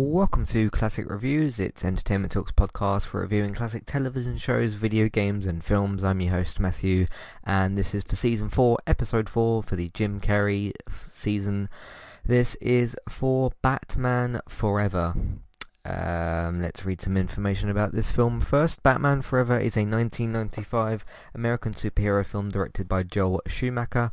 Welcome to Classic Reviews. It's Entertainment Talks podcast for reviewing classic television shows, video games and films. I'm your host Matthew and this is for season 4, episode 4 for the Jim Carrey season. This is for Batman Forever. Um, let's read some information about this film first. Batman Forever is a 1995 American superhero film directed by Joel Schumacher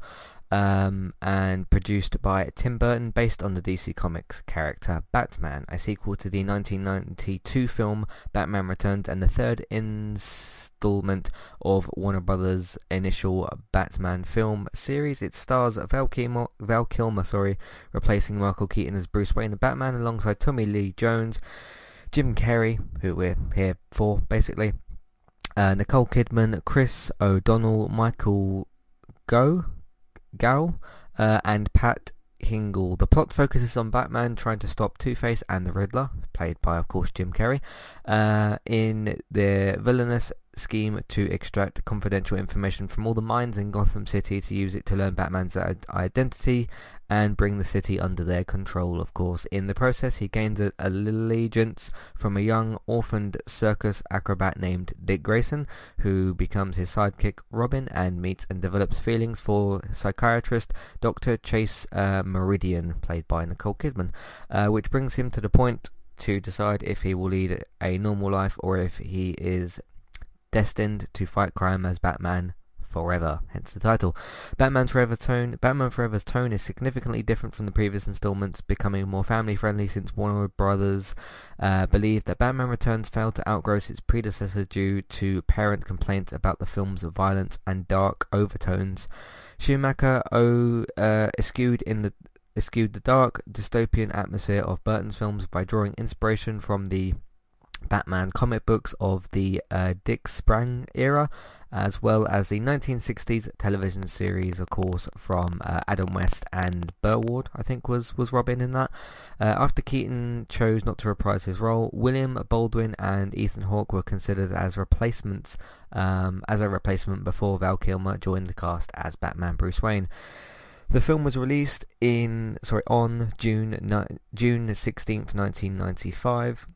um, and produced by Tim Burton based on the DC Comics character Batman, a sequel to the 1992 film Batman Returns and the third installment of Warner Brothers' initial Batman film series. It stars Val Kilmer, Val Kilmer sorry, replacing Michael Keaton as Bruce Wayne and Batman alongside Tommy Lee Jones, Jim Carrey, who we're here for basically, uh, Nicole Kidman, Chris O'Donnell, Michael Gough, Gal uh, and Pat Hingle. The plot focuses on Batman trying to stop Two-Face and the Riddler, played by, of course, Jim Carrey, uh, in their villainous scheme to extract confidential information from all the minds in Gotham City to use it to learn Batman's identity and bring the city under their control, of course. In the process, he gains a, allegiance from a young orphaned circus acrobat named Dick Grayson, who becomes his sidekick Robin and meets and develops feelings for psychiatrist Dr. Chase uh, Meridian, played by Nicole Kidman, uh, which brings him to the point to decide if he will lead a normal life or if he is destined to fight crime as Batman forever, hence the title. Batman Forever tone Batman Forever's tone is significantly different from the previous installments, becoming more family friendly since Warner Brothers uh, believed that Batman Returns failed to outgrow its predecessor due to parent complaints about the film's violence and dark overtones. Schumacher oh, uh, eschewed in the eschewed the dark dystopian atmosphere of Burton's films by drawing inspiration from the Batman comic books of the uh, Dick Sprang era, as well as the 1960s television series, of course, from uh, Adam West and Burt Ward, I think was, was Robin in that. Uh, after Keaton chose not to reprise his role, William Baldwin and Ethan Hawke were considered as replacements, um, as a replacement before Val Kilmer joined the cast as Batman Bruce Wayne. The film was released in sorry on June ni- June 16th, 1995.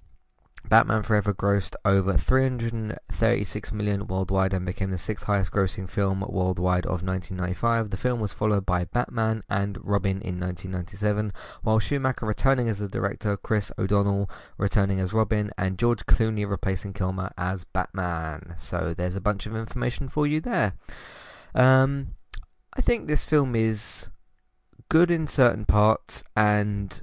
Batman Forever grossed over 336 million worldwide and became the sixth highest grossing film worldwide of 1995. The film was followed by Batman and Robin in 1997, while Schumacher returning as the director, Chris O'Donnell returning as Robin, and George Clooney replacing Kilmer as Batman. So there's a bunch of information for you there. Um, I think this film is good in certain parts and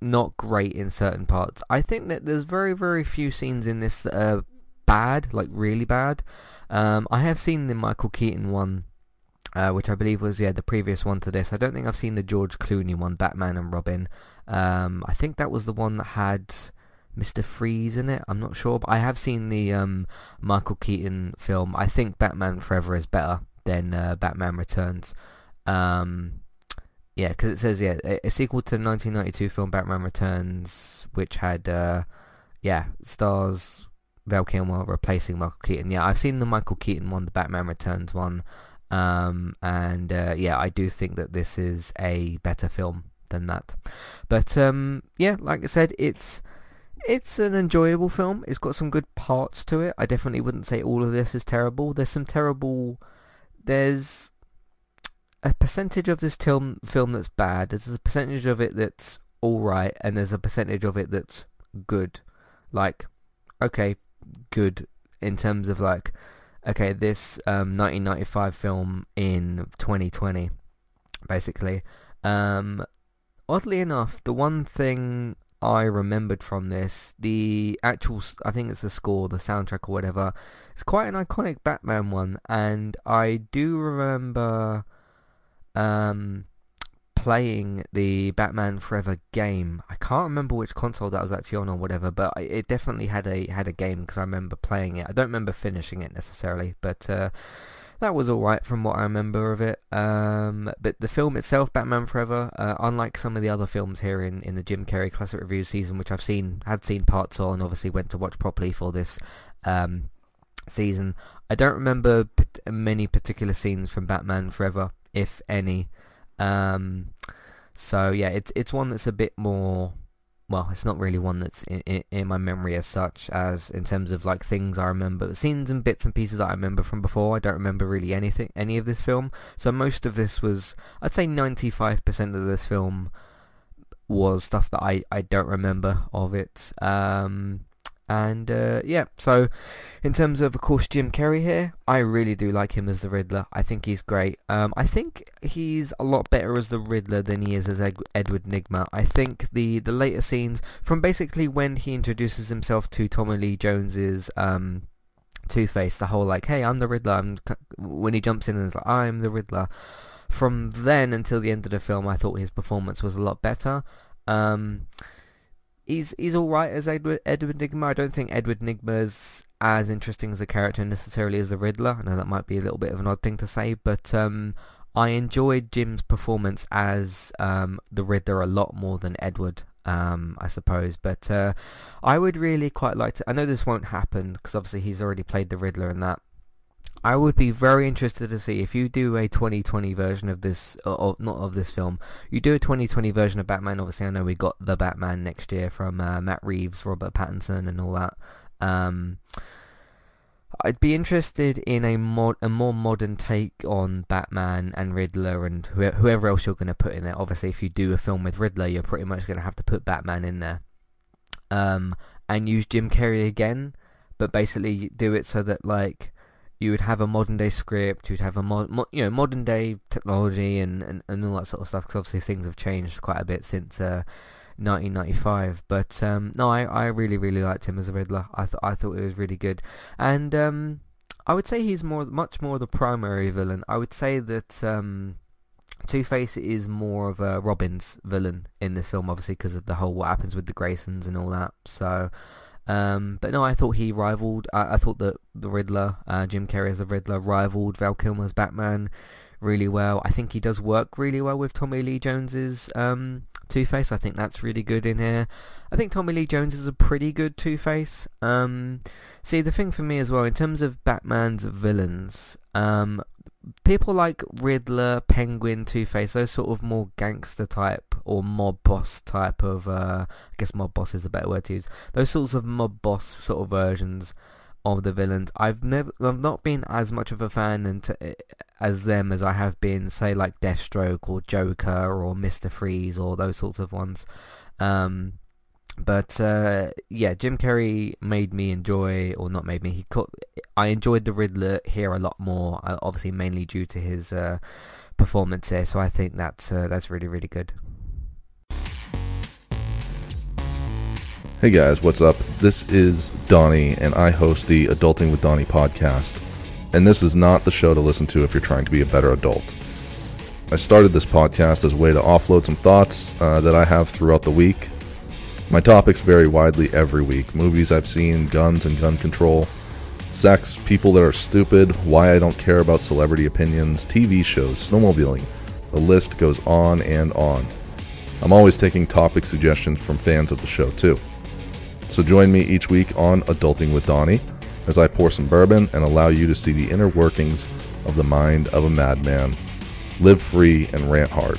not great in certain parts. I think that there's very, very few scenes in this that are bad, like really bad. Um, I have seen the Michael Keaton one, uh, which I believe was yeah the previous one to this. I don't think I've seen the George Clooney one, Batman and Robin. Um, I think that was the one that had Mr. Freeze in it. I'm not sure, but I have seen the um, Michael Keaton film. I think Batman Forever is better than uh, Batman Returns. Um, yeah, because it says yeah a, a, sequel to the 1992 film Batman Returns, which had uh, yeah stars Val Kilmer replacing Michael Keaton. Yeah, I've seen the Michael Keaton one, the Batman Returns one, um, and uh, yeah, I do think that this is a better film than that. But um, yeah, like I said, it's it's an enjoyable film. It's got some good parts to it. I definitely wouldn't say all of this is terrible. There's some terrible. There's a percentage of this film film that's bad. There's a percentage of it that's all right, and there's a percentage of it that's good. Like, okay, good in terms of like, okay, this um, 1995 film in 2020, basically. Um, oddly enough, the one thing I remembered from this, the actual, I think it's the score, the soundtrack or whatever, it's quite an iconic Batman one, and I do remember um, playing the Batman Forever game. I can't remember which console that was actually on or whatever, but it definitely had a had a game because I remember playing it. I don't remember finishing it necessarily, but uh, that was alright from what I remember of it. Um, but the film itself, Batman Forever, uh, unlike some of the other films here in, in the Jim Carrey Classic Review season, which I've seen, had seen parts on, obviously went to watch properly for this um, season, I don't remember p- many particular scenes from Batman Forever if any. Um, so yeah, it's it's one that's a bit more well, it's not really one that's in, in, in, my memory as such as in terms of like things I remember, scenes and bits and pieces that I remember from before. I don't remember really anything, any of this film. So most of this was, I'd say 95% of this film was stuff that I, I don't remember of it. Um, and uh, yeah, so in terms of, of course, Jim Carrey here, I really do like him as the Riddler. I think he's great. Um, I think he's a lot better as the Riddler than he is as Ed- Edward Nygma. I think the, the later scenes, from basically when he introduces himself to Tommy Lee Jones's um, Two-Face, the whole like, hey, I'm the Riddler, I'm, when he jumps in and is like, I'm the Riddler. From then until the end of the film, I thought his performance was a lot better. Um, he's he's all right as Edward Edward Nygma. I don't think Edward Nygma's as interesting as a character necessarily as the Riddler. I know that might be a little bit of an odd thing to say, but um, I enjoyed Jim's performance as um, the Riddler a lot more than Edward. Um, I suppose, but uh, I would really quite like to. I know this won't happen because obviously he's already played the Riddler in that, I would be very interested to see if you do a 2020 version of this, or, not of this film, you do a 2020 version of Batman. Obviously, I know we got the Batman next year from uh, Matt Reeves, Robert Pattinson, and all that. Um, I'd be interested in a mod, a more modern take on Batman and Riddler and wh- whoever else you're going to put in there. Obviously, if you do a film with Riddler, you're pretty much going to have to put Batman in there, um, and use Jim Carrey again, but basically do it so that like you would have a modern day script, you'd have a mod, mo- you know modern day technology and, and, and all that sort of stuff. Because obviously things have changed quite a bit since uh, 1995. But um, no, I, I really really liked him as a Riddler. I thought I thought it was really good, and um, I would say he's more much more the primary villain. I would say that. Um, Two Face is more of a Robin's villain in this film, obviously because of the whole what happens with the Graysons and all that. So, um, but no, I thought he rivaled. I, I thought that the Riddler, uh, Jim Carrey as a Riddler, rivaled Val Kilmer's Batman really well. I think he does work really well with Tommy Lee Jones's um, Two-Face. I think that's really good in here. I think Tommy Lee Jones is a pretty good Two-Face. Um, see, the thing for me as well, in terms of Batman's villains, um, people like Riddler, Penguin, Two-Face, those sort of more gangster type or mob boss type of, uh, I guess mob boss is a better word to use, those sorts of mob boss sort of versions of the villains. I've never, I've not been as much of a fan into, as them as I have been, say like Deathstroke or Joker or Mister Freeze or those sorts of ones. Um, but uh, yeah, Jim Carrey made me enjoy, or not made me. He caught, I enjoyed the Riddler here a lot more. Uh, obviously, mainly due to his uh, performance here. So I think that's uh, that's really really good. Hey guys, what's up? This is Donnie, and I host the Adulting with Donnie podcast. And this is not the show to listen to if you're trying to be a better adult. I started this podcast as a way to offload some thoughts uh, that I have throughout the week my topics vary widely every week movies I've seen, guns and gun control, sex, people that are stupid, why I don't care about celebrity opinions, TV shows, snowmobiling. The list goes on and on. I'm always taking topic suggestions from fans of the show, too. So join me each week on Adulting with Donnie as I pour some bourbon and allow you to see the inner workings of the mind of a madman. Live free and rant hard.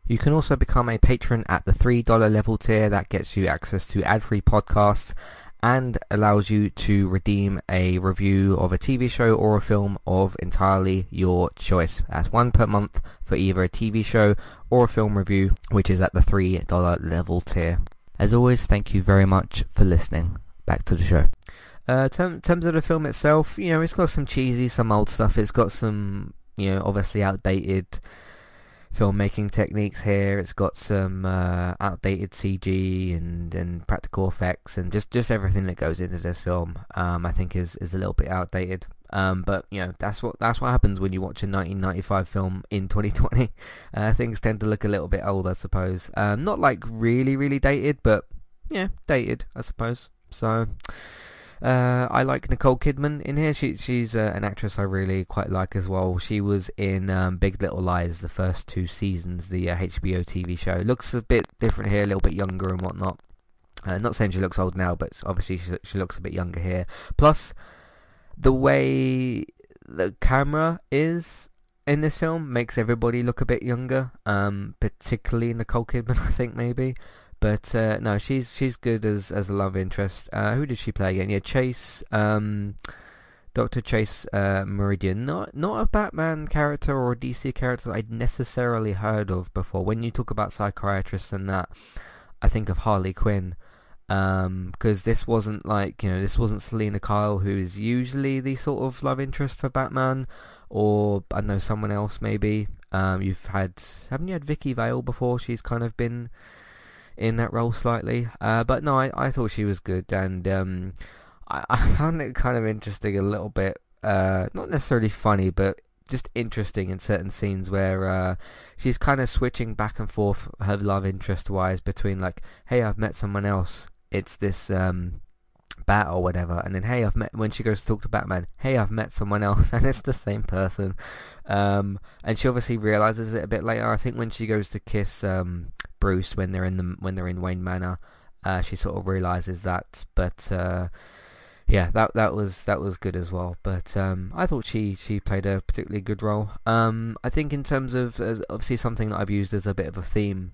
You can also become a patron at the $3 level tier. That gets you access to ad-free podcasts and allows you to redeem a review of a TV show or a film of entirely your choice. That's one per month for either a TV show or a film review, which is at the $3 level tier. As always, thank you very much for listening. Back to the show. Uh, term, terms of the film itself, you know, it's got some cheesy, some old stuff. It's got some, you know, obviously outdated filmmaking techniques here. It's got some uh, outdated CG and, and practical effects and just, just everything that goes into this film. Um, I think is, is a little bit outdated. Um, but you know that's what that's what happens when you watch a 1995 film in 2020. Uh, things tend to look a little bit old, I suppose. Um, not like really really dated, but yeah, dated, I suppose. So. Uh, I like Nicole Kidman in here. She she's uh, an actress I really quite like as well. She was in um, Big Little Lies the first two seasons, the uh, HBO TV show. Looks a bit different here, a little bit younger and whatnot. Uh, not saying she looks old now, but obviously she, she looks a bit younger here. Plus, the way the camera is in this film makes everybody look a bit younger, um, particularly Nicole Kidman, I think maybe. But uh, no, she's she's good as as a love interest. Uh, who did she play again? Yeah, Chase, um, Doctor Chase uh, Meridian. Not not a Batman character or a DC character I'd necessarily heard of before. When you talk about psychiatrists and that, I think of Harley Quinn. Because um, this wasn't like, you know, this wasn't Selina Kyle, who is usually the sort of love interest for Batman, or, I know, someone else maybe. Um, you've had, haven't you had Vicky Vale before? She's kind of been in that role slightly. Uh, but no, I, I thought she was good, and um, I, I found it kind of interesting a little bit. Uh, not necessarily funny, but just interesting in certain scenes where uh, she's kind of switching back and forth her love interest wise between like, hey, I've met someone else. It's this um, bat or whatever, and then hey, I've met when she goes to talk to Batman. Hey, I've met someone else, and it's the same person. Um, and she obviously realizes it a bit later. I think when she goes to kiss um, Bruce when they're in the when they're in Wayne Manor, uh, she sort of realizes that. But uh, yeah, that that was that was good as well. But um, I thought she she played a particularly good role. Um, I think in terms of obviously something that I've used as a bit of a theme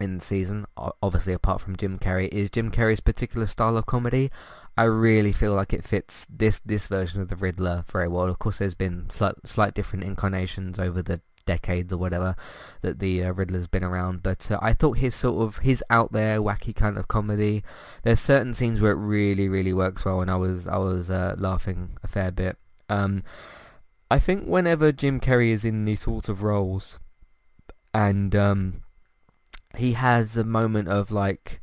in the season, obviously apart from Jim Carrey, is Jim Carrey's particular style of comedy. I really feel like it fits this this version of the Riddler very well. Of course, there's been slight slight different incarnations over the decades or whatever that the uh, Riddler's been around. But uh, I thought his sort of his out there wacky kind of comedy. There's certain scenes where it really really works well, and I was I was uh, laughing a fair bit. Um, I think whenever Jim Carrey is in these sorts of roles, and um, he has a moment of like.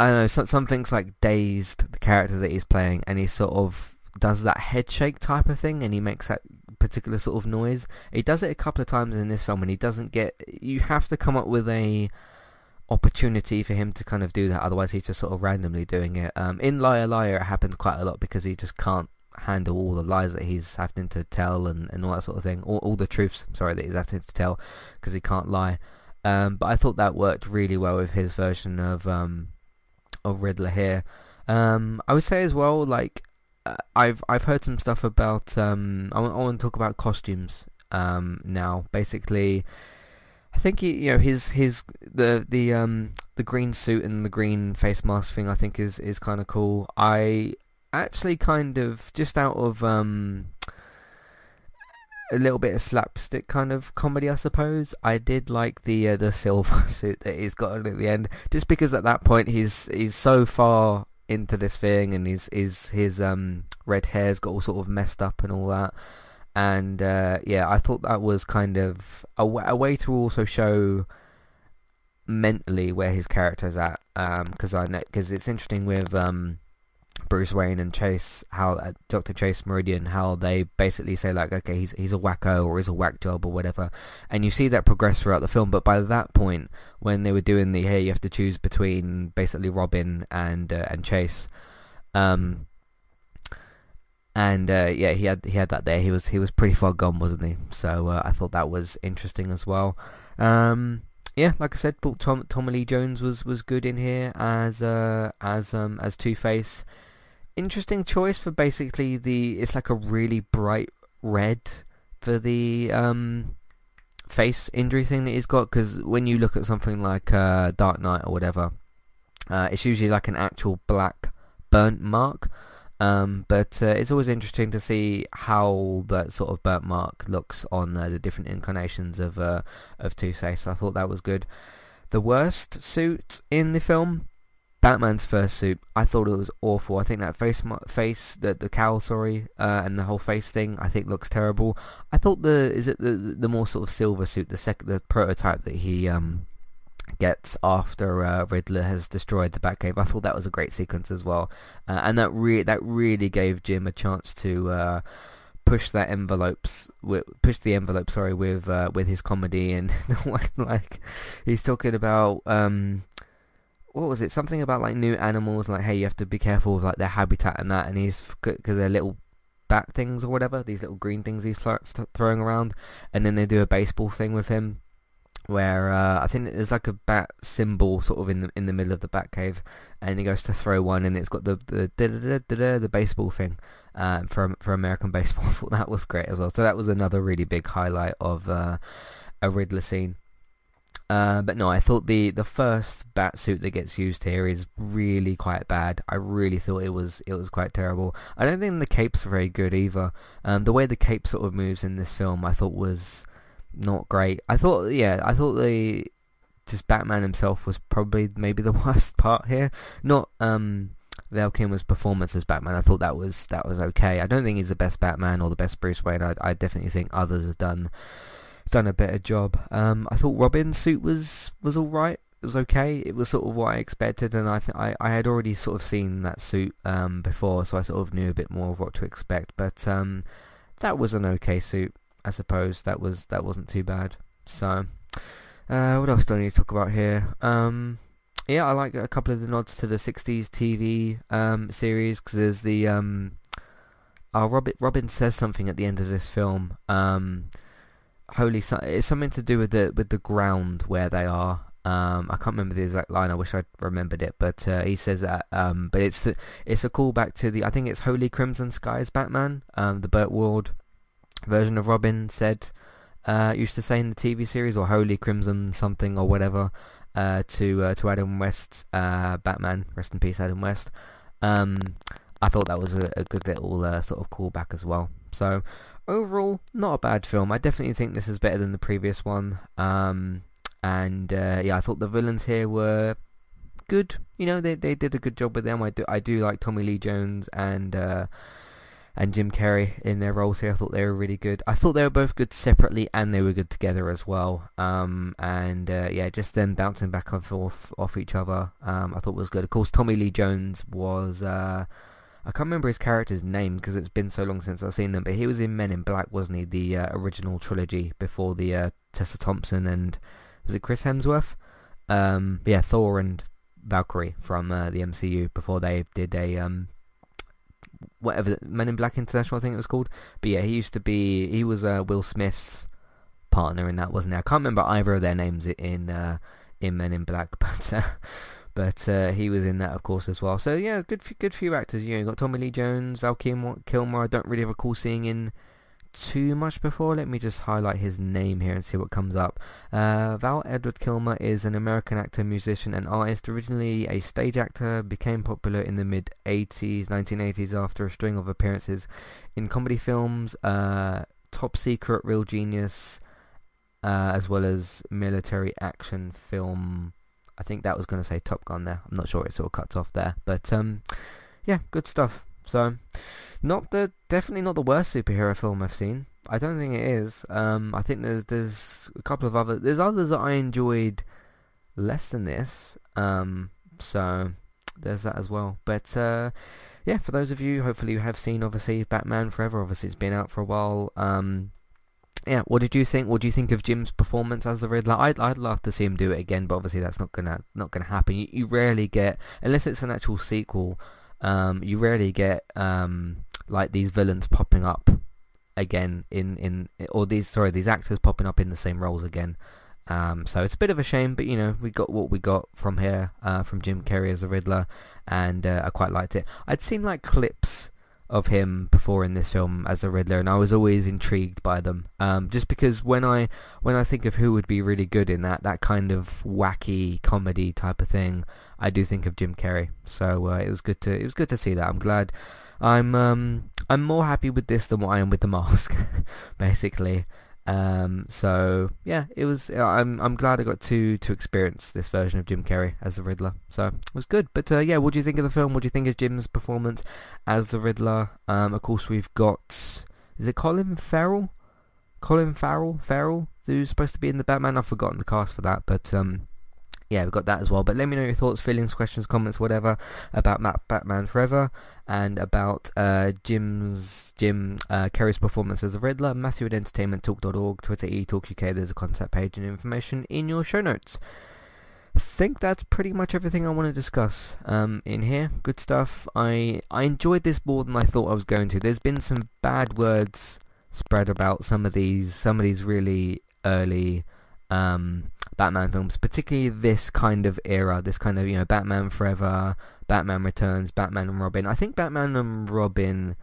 I don't know, some, something's like dazed, the character that he's playing, and he sort of does that head shake type of thing and he makes that particular sort of noise. He does it a couple of times in this film and he doesn't get... You have to come up with a opportunity for him to kind of do that, otherwise he's just sort of randomly doing it. Um, in Liar Liar it happens quite a lot because he just can't handle all the lies that he's having to tell and, and all that sort of thing. All, all the truths, sorry, that he's having to tell because he can't lie. Um, but I thought that worked really well with his version of um, of Riddler here. Um, I would say as well, like I've I've heard some stuff about. Um, I, want, I want to talk about costumes um, now. Basically, I think he, you know his his the the um the green suit and the green face mask thing. I think is is kind of cool. I actually kind of just out of um a little bit of slapstick kind of comedy, I suppose. I did like the uh, the silver suit that he's got at the end, just because at that point he's he's so far into this thing, and his his his um red hair's got all sort of messed up and all that. And uh, yeah, I thought that was kind of a, way to also show mentally where his character's at. Because um, I know because it's interesting with um, Bruce Wayne and Chase, how uh, Dr. Chase Meridian, how they basically say like, okay, he's he's a wacko or he's a whack job or whatever, and you see that progress throughout the film. But by that point, when they were doing the hey, you have to choose between basically Robin and uh, and Chase, um, and uh, yeah, he had he had that there. He was he was pretty far gone, wasn't he? So uh, I thought that was interesting as well. Um, yeah, like I said, Tom Tommy Lee Jones was, was good in here as uh, as um, as Two Face. Interesting choice for basically the it's like a really bright red for the um, face injury thing that he's got because when you look at something like uh, Dark Knight or whatever, uh, it's usually like an actual black burnt mark. Um, but uh, it's always interesting to see how that sort of burnt mark looks on uh, the different incarnations of uh, of Two-Face. I thought that was good. The worst suit in the film, Batman's first suit. I thought it was awful. I think that face, face, the the cowl, sorry, uh, and the whole face thing, I think looks terrible. I thought the is it the the more sort of silver suit, the second the prototype that he um gets after uh, Riddler has destroyed the Batcave. I thought that was a great sequence as well, uh, and that re- that really gave Jim a chance to uh, push that envelopes, push the envelope, sorry, with uh, with his comedy and like he's talking about. Um, what was it? Something about like new animals, like hey, you have to be careful with like their habitat and that, and he's because they're little bat things or whatever, these little green things he's throwing around, and then they do a baseball thing with him where uh, I think there's like a bat symbol sort of in the in the middle of the bat cave, and he goes to throw one, and it's got the the the, baseball thing um, for for American baseball. I thought that was great as well. So that was another really big highlight of uh, a Riddler scene. Uh, but no, I thought the, the first bat suit that gets used here is really quite bad. I really thought it was it was quite terrible. I don't think the capes are very good either. Um, the way the cape sort of moves in this film, I thought was not great. I thought, yeah, I thought the just Batman himself was probably maybe the worst part here. Not um, Val Kilmer's performance as Batman. I thought that was that was okay. I don't think he's the best Batman or the best Bruce Wayne. I, I definitely think others have done done a better job. Um, I thought Robin's suit was was all right. It was okay. It was sort of what I expected, and I th- I, I had already sort of seen that suit um, before, so I sort of knew a bit more of what to expect. But um, that was an okay suit. I suppose that was that wasn't too bad. So, uh, what else do I need to talk about here? Um, yeah, I like a couple of the nods to the '60s TV um, series because there's the um, oh, Robin Robin says something at the end of this film. Um, holy, it's something to do with the with the ground where they are. Um, I can't remember the exact line. I wish I'd remembered it, but uh, he says that. Um, but it's it's a callback to the I think it's Holy Crimson Skies Batman, um, the Burt Ward version of Robin said uh, used to say in the TV series or Holy Crimson something or whatever uh, to uh, to Adam West uh, Batman rest in peace Adam West um, I thought that was a, a good little uh, sort of callback as well so overall not a bad film I definitely think this is better than the previous one um, and uh, yeah I thought the villains here were good you know they they did a good job with them I do I do like Tommy Lee Jones and and Jim Carrey in their roles here. I thought they were really good. I thought they were both good separately and they were good together as well. Um, and uh, yeah, just them bouncing back and forth off each other, um, I thought was good. Of course, Tommy Lee Jones was. Uh, I can't remember his character's name because it's been so long since I've seen them, but he was in Men in Black, wasn't he? The uh, original trilogy before the uh, Tessa Thompson and was it Chris Hemsworth? Um, yeah, Thor and Valkyrie from uh, the MCU before they did a um, whatever Men in Black International I think it was called. But yeah, he used to be he was uh, Will Smith's partner in that, wasn't he? I can't remember either of their names in uh, in Men in Black, but uh, but uh, he was in that of course as well. So yeah, good good few actors. You know, you got Tommy Lee Jones, Val Kilmer. I don't really recall seeing in too much before. Let me just highlight his name here and see what comes up. Uh, Val Edward Kilmer is an American actor, musician, and artist. Originally a stage actor, became popular in the mid 80s, 1980s after a string of appearances in comedy films, uh, Top Secret, Real Genius, uh, as well as military action film. I think that was going to say Top Gun there. I'm not sure it sort of cuts off there, but um, yeah, good stuff. So, not the definitely not the worst superhero film I've seen. I don't think it is. Um, I think there's there's a couple of other there's others that I enjoyed less than this. Um, so there's that as well. But uh, yeah, for those of you, hopefully you have seen obviously Batman Forever. Obviously, it's been out for a while. Um, yeah, what did you think? What do you think of Jim's performance as the Riddler? I'd I'd love to see him do it again, but obviously that's not gonna not gonna happen. You, you rarely get unless it's an actual sequel. Um, you rarely get um like these villains popping up again in in or these sorry these actors popping up in the same roles again. Um, so it's a bit of a shame, but you know we got what we got from here uh, from Jim Carrey as the Riddler, and uh, I quite liked it. I'd seen like clips of him before in this film as the Riddler, and I was always intrigued by them. Um, just because when I when I think of who would be really good in that that kind of wacky comedy type of thing, I do think of Jim Carrey. So uh, it was good to it was good to see that. I'm glad. I'm um I'm more happy with this than what I am with the mask, basically. Um, so yeah, it was. I'm I'm glad I got to to experience this version of Jim Carrey as the Riddler. So it was good. But uh, yeah, what do you think of the film? What do you think of Jim's performance as the Riddler? Um, of course we've got is it Colin Farrell? Colin Farrell, Farrell, who's supposed to be in the Batman. I've forgotten the cast for that, but um, yeah, we've got that as well. But let me know your thoughts, feelings, questions, comments, whatever about Matt Batman Forever and about uh, Jim's Jim uh, Carrey's performance as a Riddler. Matthew at entertainmenttalk.org, Twitter eTalkUK. There's a contact page and information in your show notes. I think that's pretty much everything I want to discuss um, in here. Good stuff. I I enjoyed this more than I thought I was going to. There's been some bad words spread about some of these some of these really early um, Batman films, particularly this kind of era, this kind of you know Batman Forever, Batman Returns, Batman and Robin. I think Batman and Robin,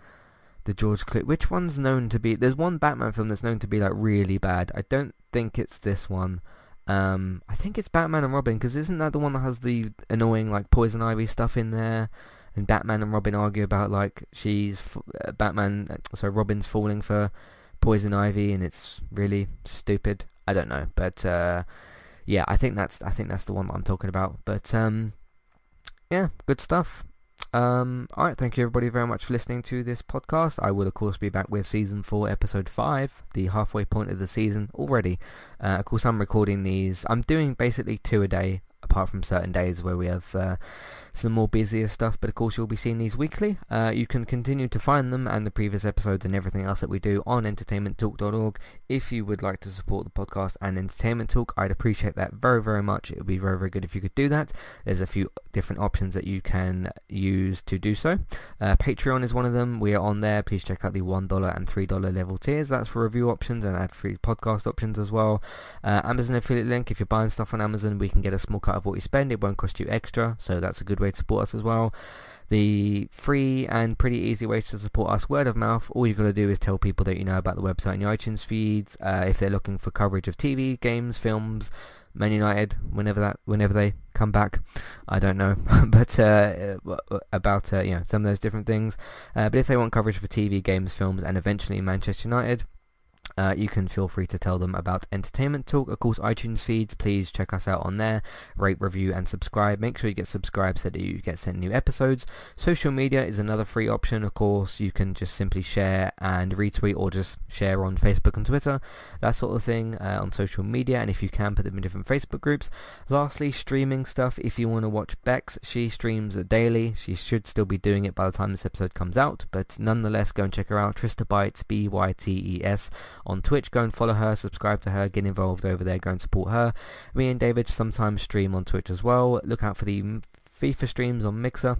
the George Clooney. Which one's known to be? There's one Batman film that's known to be like really bad. I don't think it's this one. Um, I think it's Batman and Robin because isn't that the one that has the annoying like poison ivy stuff in there? And Batman and Robin argue about like she's uh, Batman, uh, so Robin's falling for poison ivy, and it's really stupid. I don't know, but uh, yeah, I think that's I think that's the one that I'm talking about. But um, yeah, good stuff. Um, all right, thank you everybody very much for listening to this podcast. I will of course be back with season four, episode five, the halfway point of the season already. Uh, of course, I'm recording these. I'm doing basically two a day, apart from certain days where we have. Uh, some more busier stuff, but of course you'll be seeing these weekly. Uh, you can continue to find them and the previous episodes and everything else that we do on entertainmenttalk.org. If you would like to support the podcast and Entertainment Talk, I'd appreciate that very, very much. It would be very, very good if you could do that. There's a few different options that you can use to do so. Uh, Patreon is one of them. We are on there. Please check out the $1 and $3 level tiers. That's for review options and ad-free podcast options as well. Uh, Amazon affiliate link. If you're buying stuff on Amazon, we can get a small cut of what you spend. It won't cost you extra, so that's a good way way to support us as well. The free and pretty easy way to support us, word of mouth. All you've got to do is tell people that you know about the website and your iTunes feeds. Uh, if they're looking for coverage of TV, games, films, Man United, whenever that, whenever they come back, I don't know, but uh, uh, about uh, you know some of those different things. Uh, but if they want coverage for TV, games, films, and eventually Manchester United, uh, you can feel free to tell them about Entertainment Talk. Of course, iTunes feeds, please check us out on there. Rate, review, and subscribe. Make sure you get subscribed so that you get sent new episodes. Social media is another free option. Of course, you can just simply share and retweet or just share on Facebook and Twitter, that sort of thing uh, on social media. And if you can, put them in different Facebook groups. Lastly, streaming stuff. If you want to watch Bex, she streams daily. She should still be doing it by the time this episode comes out. But nonetheless, go and check her out. Trista Bytes, B-Y-T-E-S on Twitch. Go and follow her, subscribe to her, get involved over there, go and support her. Me and David sometimes stream on Twitch as well. Look out for the FIFA streams on Mixer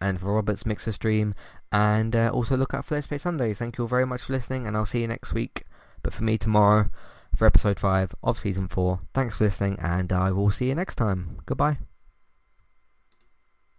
and for Robert's Mixer stream. And uh, also look out for Let's Play Sundays. Thank you all very much for listening, and I'll see you next week. But for me, tomorrow for episode 5 of Season 4. Thanks for listening, and I will see you next time. Goodbye.